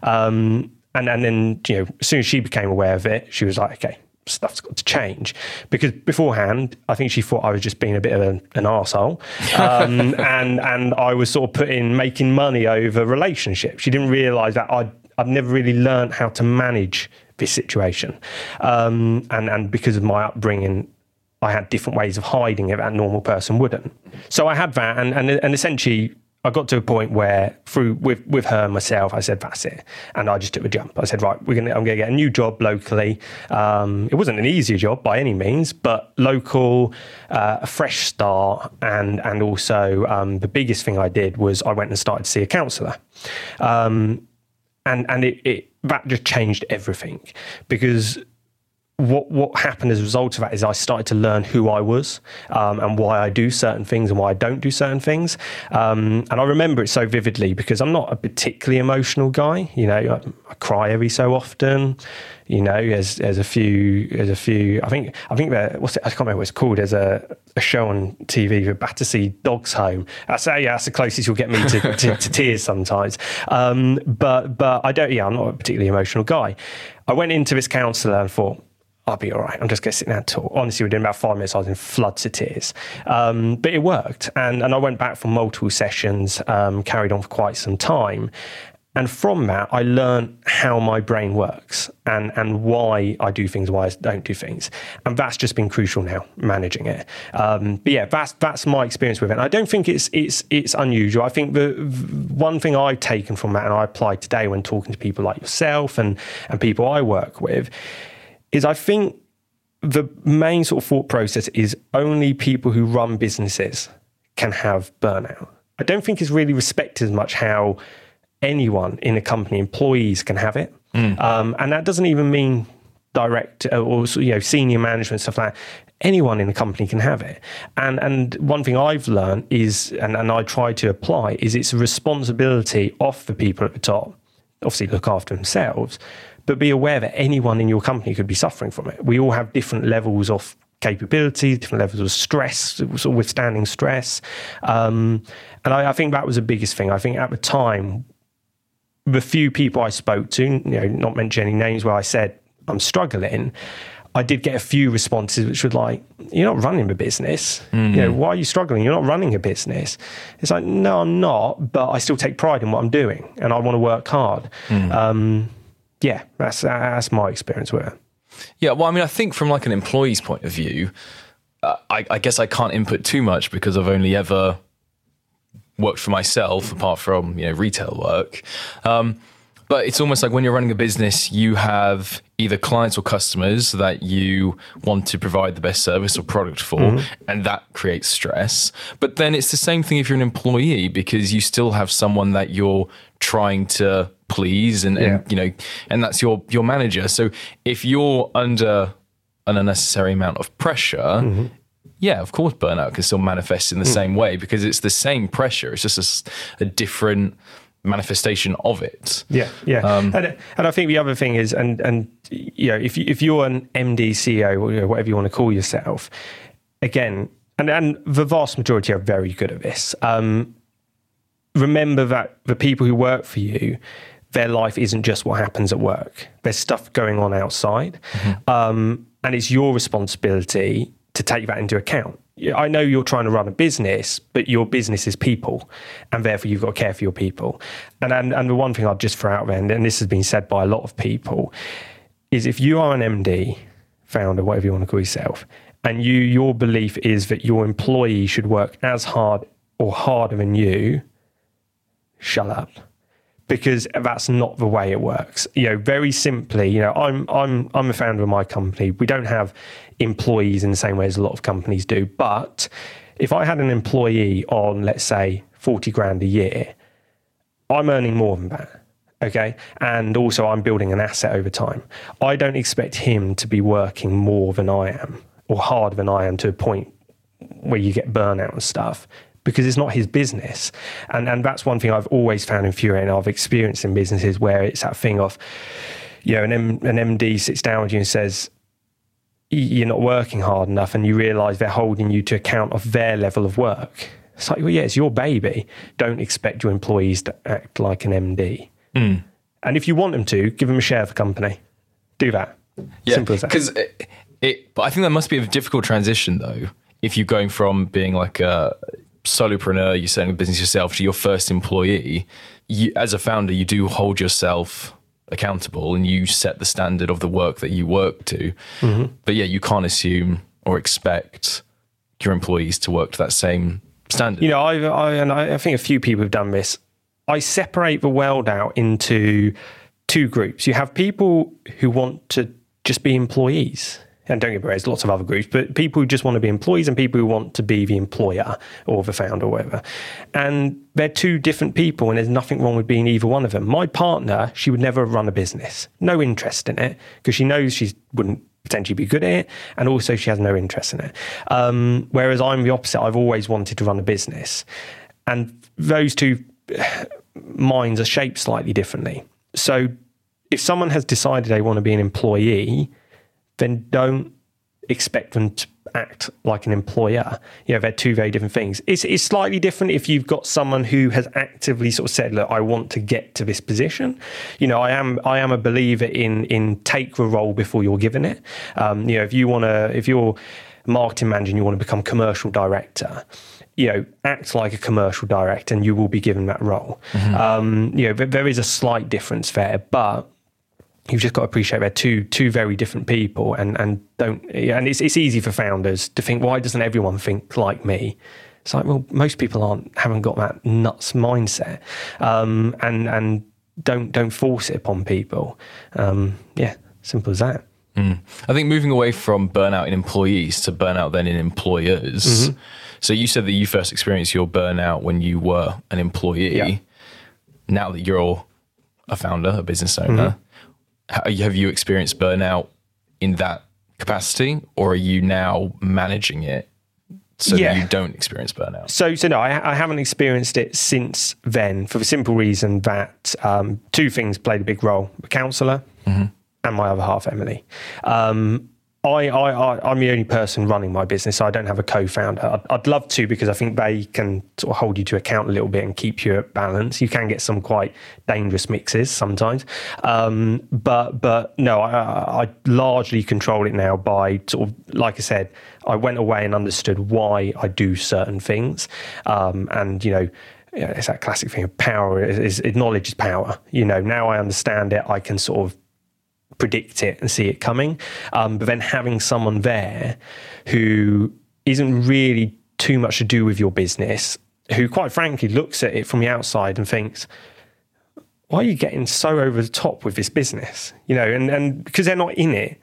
Um, and, and then, you know, as soon as she became aware of it, she was like, okay, stuff's got to change because beforehand I think she thought I was just being a bit of an, an arsehole um, and and I was sort of putting making money over relationships she didn't realize that I'd I've never really learned how to manage this situation. Um, and, and because of my upbringing, I had different ways of hiding it that a normal person wouldn't. So I had that, and, and, and essentially, I got to a point where through with with her and myself, I said that's it, and I just took the jump. I said right, we're gonna I'm gonna get a new job locally. Um, it wasn't an easy job by any means, but local, uh, a fresh start, and and also um, the biggest thing I did was I went and started to see a counsellor. Um, and and it, it that just changed everything. Because what what happened as a result of that is I started to learn who I was um, and why I do certain things and why I don't do certain things. Um, and I remember it so vividly because I'm not a particularly emotional guy. You know, I, I cry every so often. You know, there's there's a few there's a few. I think I think there what's it, I can't remember what it's called. There's a, a show on TV the Battersea Dogs Home. That's uh, yeah, that's the closest you'll get me to, to, to tears sometimes. Um, but but I don't. Yeah, I'm not a particularly emotional guy. I went into this counsellor and thought I'll be all right. I'm just going to sit down and talk. Honestly, within about five minutes, I was in floods of tears. Um, but it worked. And, and I went back for multiple sessions, um, carried on for quite some time. And from that, I learned how my brain works and, and why I do things, why I don't do things. And that's just been crucial now, managing it. Um, but yeah, that's, that's my experience with it. And I don't think it's, it's, it's unusual. I think the one thing I've taken from that and I apply today when talking to people like yourself and, and people I work with is I think the main sort of thought process is only people who run businesses can have burnout. I don't think it's really respected as much how anyone in a company, employees, can have it. Mm. Um, and that doesn't even mean direct uh, or you know senior management stuff like that. Anyone in a company can have it. And and one thing I've learned is, and, and I try to apply, is it's a responsibility of the people at the top. Obviously, look after themselves, but be aware that anyone in your company could be suffering from it. We all have different levels of capability, different levels of stress, sort of withstanding stress. Um, and I, I, think that was the biggest thing. I think at the time, the few people I spoke to, you know, not mentioning names, where I said I'm struggling, I did get a few responses which were like, "You're not running a business. Mm. You know, mm. why are you struggling? You're not running a business." It's like, no, I'm not, but I still take pride in what I'm doing, and I want to work hard. Mm. Um, yeah, that's that's my experience with it. Yeah, well, I mean, I think from like an employee's point of view, uh, I, I guess I can't input too much because I've only ever worked for myself, apart from you know retail work. Um, but it's almost like when you're running a business, you have either clients or customers that you want to provide the best service or product for, mm-hmm. and that creates stress. But then it's the same thing if you're an employee because you still have someone that you're trying to please, and, yeah. and you know, and that's your your manager. So if you're under an unnecessary amount of pressure, mm-hmm yeah, of course, burnout can still manifest in the mm. same way because it's the same pressure. It's just a, a, different manifestation of it. Yeah, yeah. Um, and, and I think the other thing is, and and you know, if you, if you're an MD, CEO, or you know, whatever you want to call yourself, again, and and the vast majority are very good at this. Um, remember that the people who work for you, their life isn't just what happens at work. There's stuff going on outside, mm-hmm. um, and it's your responsibility to take that into account. I know you're trying to run a business, but your business is people, and therefore you've got to care for your people. And and, and the one thing I'd just throw out there, and this has been said by a lot of people, is if you are an MD, founder, whatever you want to call yourself, and you your belief is that your employee should work as hard or harder than you, shut up because that's not the way it works. You know, very simply, you know, I'm I'm I'm a founder of my company. We don't have employees in the same way as a lot of companies do, but if I had an employee on, let's say, forty grand a year, I'm earning more than that. Okay. And also, I'm building an asset over time. I don't expect him to be working more than I am or harder than I am to a point where you get burnout and stuff because it's not his business. And and that's one thing I've always found infuriating. I've experienced in businesses where it's that thing of, you know, an, M, an MD sits down with you and says, you're not working hard enough, and you realise they're holding you to account of their level of work. It's like, well, yeah, it's your baby. Don't expect your employees to act like an MD. Mm. And if you want them to, give them a share of the company. Do that. Yeah, Simple as that. Because it, it, but I think that must be a difficult transition, though. If you're going from being like a solopreneur, you're setting a business yourself, to your first employee, you, as a founder, you do hold yourself accountable and you set the standard of the work that you work to. Mm-hmm. But yeah, you can't assume or expect your employees to work to that same standard. You know, I, I and I, I think a few people have done this. I separate the world out into two groups. You have people who want to just be employees and don't get me wrong, there's lots of other groups, but people who just want to be employees and people who want to be the employer or the founder or whatever. And they're two different people, and there's nothing wrong with being either one of them. My partner, she would never run a business, no interest in it, because she knows she wouldn't potentially be good at it, and also she has no interest in it. Um, whereas I'm the opposite, I've always wanted to run a business. And those two minds are shaped slightly differently. So if someone has decided they want to be an employee, then don't expect them to act like an employer. You know, they're two very different things. It's, it's slightly different if you've got someone who has actively sort of said, look, I want to get to this position. You know, I am I am a believer in in take the role before you're given it. Um, you know, if you want to, if you're marketing manager and you want to become commercial director, you know, act like a commercial director and you will be given that role. Mm-hmm. Um, you know, there is a slight difference there, but you've just got to appreciate they're two two very different people and and don't and it's it's easy for founders to think why doesn't everyone think like me it's like well most people aren't haven't got that nuts mindset um, and and don't don't force it upon people um, yeah simple as that mm. I think moving away from burnout in employees to burnout then in employers mm-hmm. so you said that you first experienced your burnout when you were an employee yeah. now that you're a founder a business owner mm-hmm have you experienced burnout in that capacity, or are you now managing it so yeah. you don't experience burnout? So, so no, I, I, haven't experienced it since then for the simple reason that um, two things played a big role: a counsellor mm-hmm. and my other half, Emily. Um, I, I, I'm the only person running my business. I don't have a co-founder. I'd, I'd, love to because I think they can sort of hold you to account a little bit and keep you at balance. You can get some quite dangerous mixes sometimes, um, but but no, I, I, largely control it now by sort of like I said. I went away and understood why I do certain things, um, and you know. it's that classic thing of power is, is knowledge is power. You know, now I understand it. I can sort of predict it and see it coming. Um, but then having someone there who isn't really too much to do with your business, who quite frankly looks at it from the outside and thinks, why are you getting so over the top with this business? You know, and, and because they're not in it,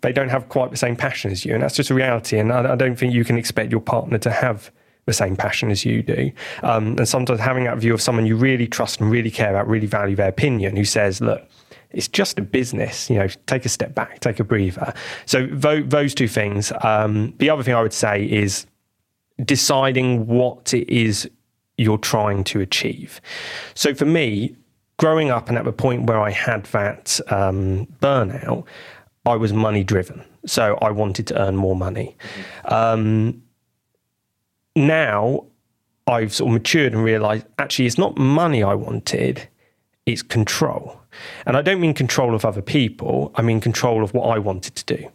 they don't have quite the same passion as you. And that's just a reality. And I, I don't think you can expect your partner to have the same passion as you do. Um, and sometimes having that view of someone you really trust and really care about, really value their opinion, who says, look, it's just a business. You know, take a step back, take a breather. So those two things. Um, the other thing I would say is deciding what it is you're trying to achieve. So for me, growing up and at the point where I had that um, burnout, I was money driven. So I wanted to earn more money. Um, now I've sort of matured and realized actually it's not money I wanted, it's control. And I don't mean control of other people, I mean control of what I wanted to do.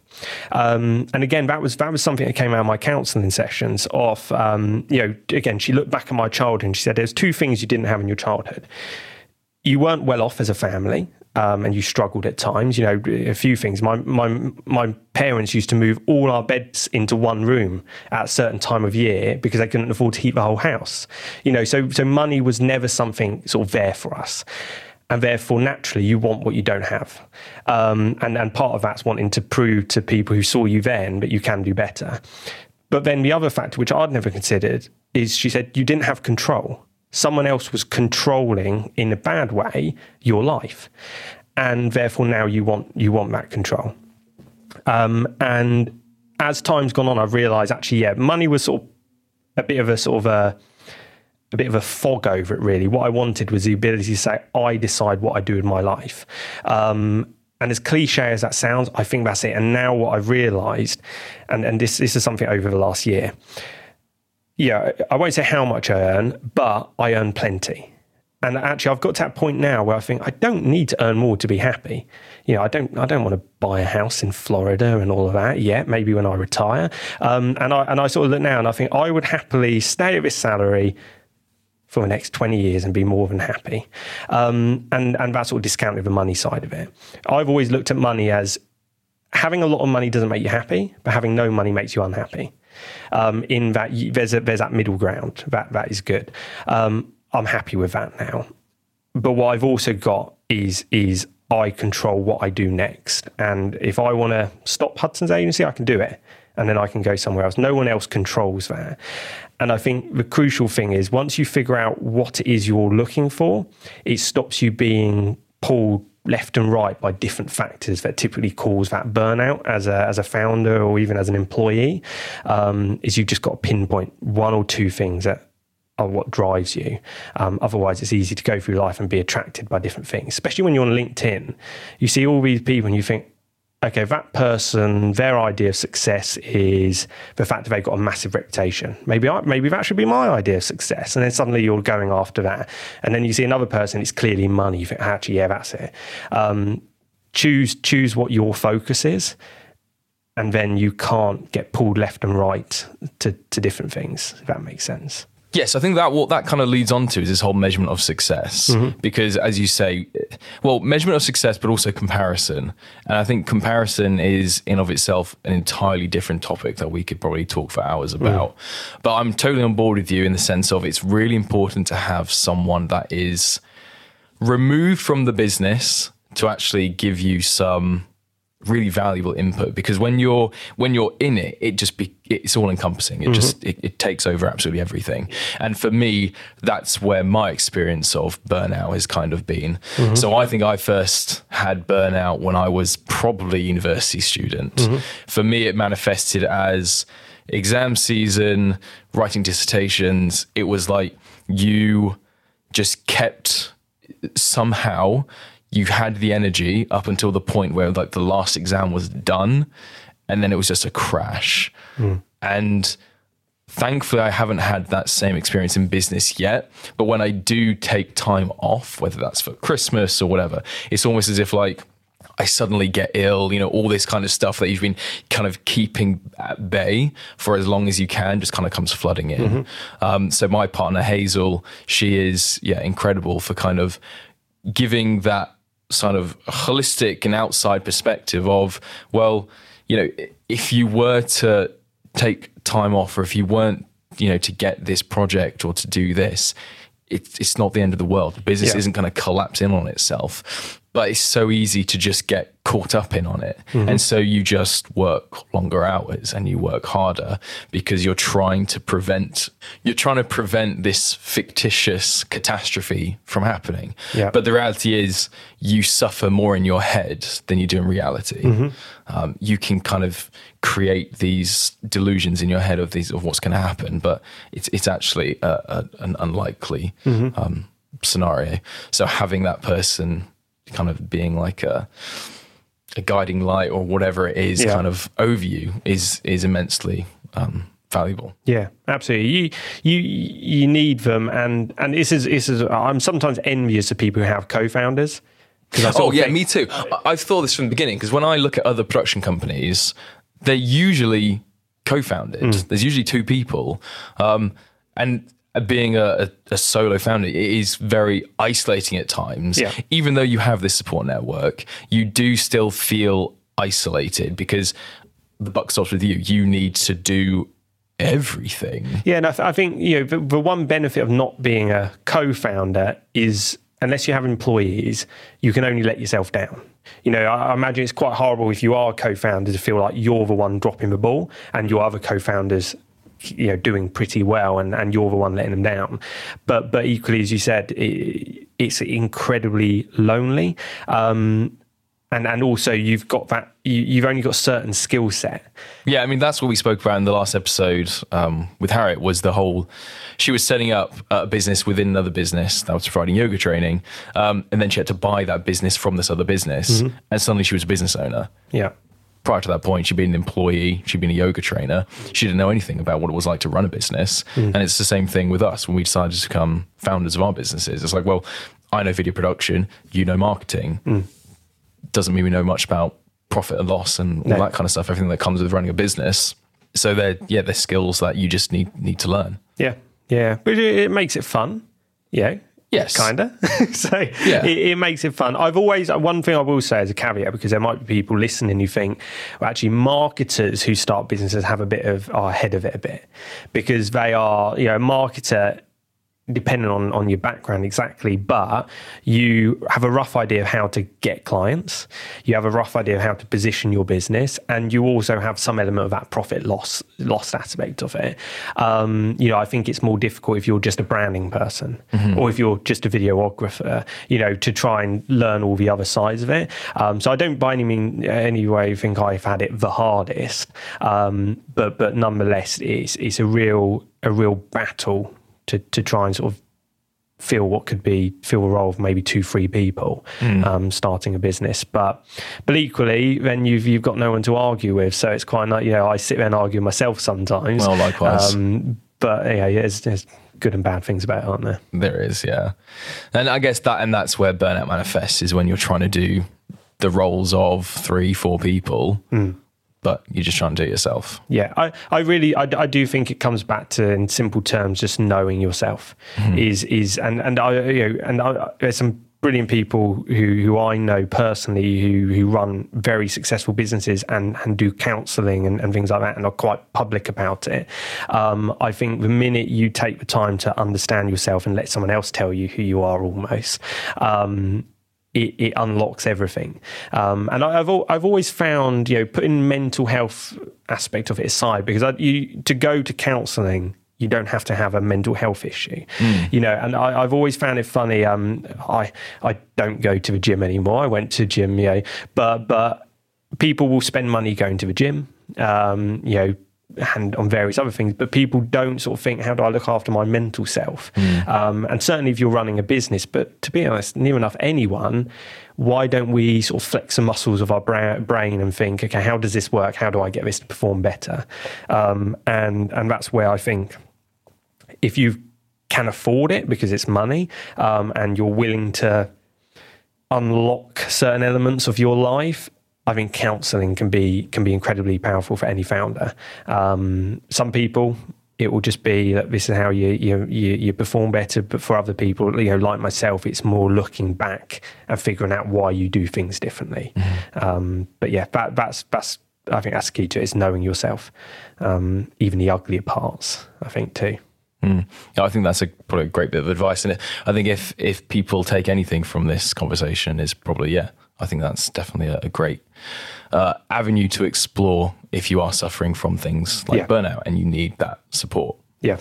Um, and again, that was that was something that came out of my counselling sessions. Of um, you know, again, she looked back at my childhood and she said, "There's two things you didn't have in your childhood. You weren't well off as a family, um, and you struggled at times. You know, a few things. My my my parents used to move all our beds into one room at a certain time of year because they couldn't afford to heat the whole house. You know, so so money was never something sort of there for us. And therefore, naturally, you want what you don't have, um, and and part of that's wanting to prove to people who saw you then that you can do better. But then the other factor, which I'd never considered, is she said you didn't have control. Someone else was controlling in a bad way your life. And therefore now you want you want that control. Um, and as time's gone on i've realized actually yeah money was sort of a bit of a sort of a a bit of a fog over it really what i wanted was the ability to say i decide what i do in my life um, and as cliche as that sounds i think that's it and now what i've realized and, and this, this is something over the last year yeah, I won't say how much I earn, but I earn plenty. And actually, I've got to that point now where I think I don't need to earn more to be happy. You know, I don't, I don't want to buy a house in Florida and all of that yet. Maybe when I retire. Um, and I, and I sort of look now and I think I would happily stay at this salary for the next 20 years and be more than happy. Um, and, and that's sort of discounted the money side of it. I've always looked at money as having a lot of money doesn't make you happy, but having no money makes you unhappy um, in that there's a, there's that middle ground that that is good. Um, I'm happy with that now. But what I've also got is is I control what I do next, and if I want to stop Hudson's agency, I can do it, and then I can go somewhere else. No one else controls that. And I think the crucial thing is once you figure out what it is you're looking for, it stops you being pulled left and right by different factors that typically cause that burnout as a, as a founder or even as an employee um, is you've just got to pinpoint one or two things that are what drives you. Um, otherwise, it's easy to go through life and be attracted by different things, especially when you're on LinkedIn. You see all these people and you think, okay, that person, their idea of success is the fact that they've got a massive reputation. Maybe I, maybe that should be my idea of success. And then suddenly you're going after that. And then you see another person, it's clearly money. You think, actually, yeah, that's it. Um, choose choose what your focus is. And then you can't get pulled left and right to, to different things, if that makes sense. Yes, I think that what that kind of leads on to is this whole measurement of success. Mm-hmm. Because as you say, well, measurement of success, but also comparison. And I think comparison is in of itself an entirely different topic that we could probably talk for hours mm. about. Mm. But I'm totally on board with you in the sense of it's really important to have someone that is removed from the business to actually give you some really valuable input because when you're when you're in it it just be it's all encompassing it mm-hmm. just it, it, takes over absolutely everything and for me that's where my experience of burnout has kind of been mm-hmm. so i think i first had burnout when i was probably a university student mm-hmm. for me it manifested as exam season writing dissertations it was like you just kept somehow you had the energy up until the point where like the last exam was done and then it was just a crash. Mm. And thankfully I haven't had that same experience in business yet, but when I do take time off, whether that's for Christmas or whatever, it's almost as if like I suddenly get ill, you know, all this kind of stuff that you've been kind of keeping at bay for as long as you can just kind of comes flooding in. Mm-hmm. Um, so my partner Hazel, she is yeah incredible for kind of giving that sort of holistic and outside perspective of, well, you know, if you were to take time off or if you weren't, you know, to get this project or to do this, it, it's not the end of the world. The business yeah. isn't going to collapse in on itself. But it's so easy to just get caught up in on it. And so you just work longer hours and you work harder because you're trying to prevent you're trying to prevent this fictitious catastrophe from happening. Yeah. But the reality is you suffer more in your head than you do in reality. Um, you can kind of create these delusions in your head of these of what's going to happen, but it's it's actually a, a, an unlikely um, scenario. So having that person kind of being like a a guiding light or whatever it is Yeah. kind of over you is is immensely um, valuable. Yeah, absolutely. You you you need them, and and this is this is. I'm sometimes envious of people who have co-founders. 'Cause I sort Oh yeah, think- me too. I've thought this from the beginning because when I look at other production companies, they're usually co-founded. Hmm. There's usually two people, um, and Uh, being a, a, solo founder it is very isolating at times. Yeah. Even though you have this support network, you do still feel isolated because the buck stops with you. You need to do everything. Yeah, and I, th- I think you know the, the one benefit of not being a co-founder is unless you have employees, you can only let yourself down. You know, I, I imagine it's quite horrible if you are a co-founder to feel like you're the one dropping the ball and your other co-founders you know doing pretty well and, and you're the one letting them down. But but equally as you said it, it's incredibly lonely. Um and and also you've got that you, you've only got certain skill set. Yeah, I mean that's what we spoke about in the last episode um, with Harriet was the whole. She was setting up a business within another business. That was providing yoga training, um, and then she had to buy that business from this other business, and suddenly she was a business owner. yeah Prior to that point, she'd been an employee, she'd been a yoga trainer. She didn't know anything about what it was like to run a business, hmm. and it's the same thing with us when we decided to become founders of our businesses. It's like, well, I know video production, you know marketing. Hmm. Doesn't mean we know much about profit and loss and all No. that kind of stuff. Everything that comes with running a business. So they're yeah, they're skills that you just need need to learn. Yeah, yeah, but it, it makes it fun. Yeah, Yes. kinda. so Yeah. it, it makes it fun. I've always uh, one thing I will say as a caveat because there might be people listening who think, well, actually, marketers who start businesses have a bit of are ahead of it a bit because they are, you know, a marketer. Depending on, on your background exactly, but you have a rough idea of how to get clients. You have a rough idea of how to position your business, and you also have some element of that profit loss loss aspect of it. Um, you know, I think it's more difficult if you're just a branding person or if you're just a videographer. You know, to try and learn all the other sides of it. Um, so I don't by any mean any way think I've had it the hardest, um, but but nonetheless, it's it's a real a real battle to to try and sort of feel what could be feel the role of maybe two three people um, starting a business. But but equally then you've you've got no one to argue with. So it's quite like you know I sit there and argue myself sometimes. Well, likewise. um, but yeah there's, there's good and bad things about it aren't there? There is, yeah. And I guess that and that's where burnout manifests is when you're trying to do the roles of three, four people, but you're just trying to do it yourself. Yeah, I, I really, I, I do think it comes back to, in simple terms, just knowing yourself is is, and and I, you know, and I, there's some brilliant people who who I know personally who who run very successful businesses and and do counselling and, and things like that, and are quite public about it. Um, I think the minute you take the time to understand yourself and let someone else tell you who you are, almost. Um, it, it unlocks everything. Um, and I, I've al- I've always found you know putting mental health aspect of it aside because I, you to go to counselling. You don't have to have a mental health issue, you know. And I, I've always found it funny. Um, I I don't go to the gym anymore. I went to gym, you know, but but people will spend money going to the gym, um, you know, and on various other things, but people don't sort of think, how do I look after my mental self? Um, and certainly if you're running a business, but to be honest, near enough anyone, why don't we sort of flex the muscles of our brain and think, okay, how does this work? How do I get this to perform better? Um, and and that's where I think if you can afford it because it's money um, and you're willing to unlock certain elements of your life, I think counselling can be can be incredibly powerful for any founder. Um, some people. It will just be that this is how you, you you you perform better, but for other people, you know, like myself, it's more looking back and figuring out why you do things differently. Um, but yeah, that, that's that's I think that's key to it is knowing yourself, um, even the uglier parts. I think too. Mm. I think that's a probably a great bit of advice, and I think if if people take anything from this conversation, is probably yeah, I think that's definitely a, a great uh, avenue to explore if you are suffering from things like Yeah. burnout and you need that support. Yeah.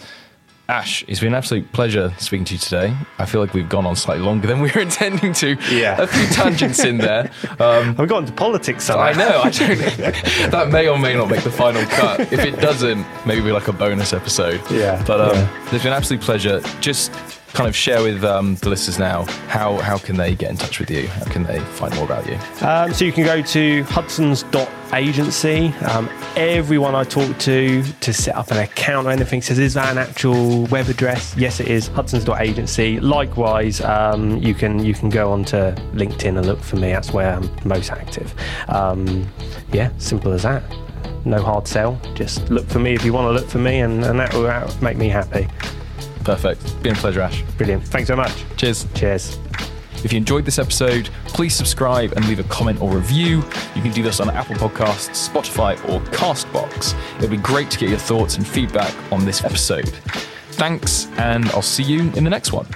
Ash, it's been an absolute pleasure speaking to you today. I feel like we've gone on slightly longer than we were intending to. Yeah. a few tangents in there. Um, I've got into politics somehow. I know. I don't. that may or may not make the final cut. If it doesn't, maybe we like a bonus episode. Yeah, But um, yeah. it's been an absolute pleasure. Just kind of share with um, the listeners now how how can they get in touch with you? How can they find more about you? Um, so you can go to hudsons.agency. Um, everyone I talk to to set up an account or anything says, is that an actual web address? Yes, it is. Hudsons.agency. Likewise, um, you can you can go onto LinkedIn and look for me. That's where I'm most active. Um, yeah, simple as that. No hard sell. Just look for me if you want to look for me, and, and that will make me happy. Perfect. Been a pleasure, Ash. Brilliant. Thanks so much. Cheers. Cheers. If you enjoyed this episode, please subscribe and leave a comment or review. You can do this on Apple Podcasts, Spotify, or Castbox. It'd be great to get your thoughts and feedback on this episode. Thanks, and I'll see you in the next one.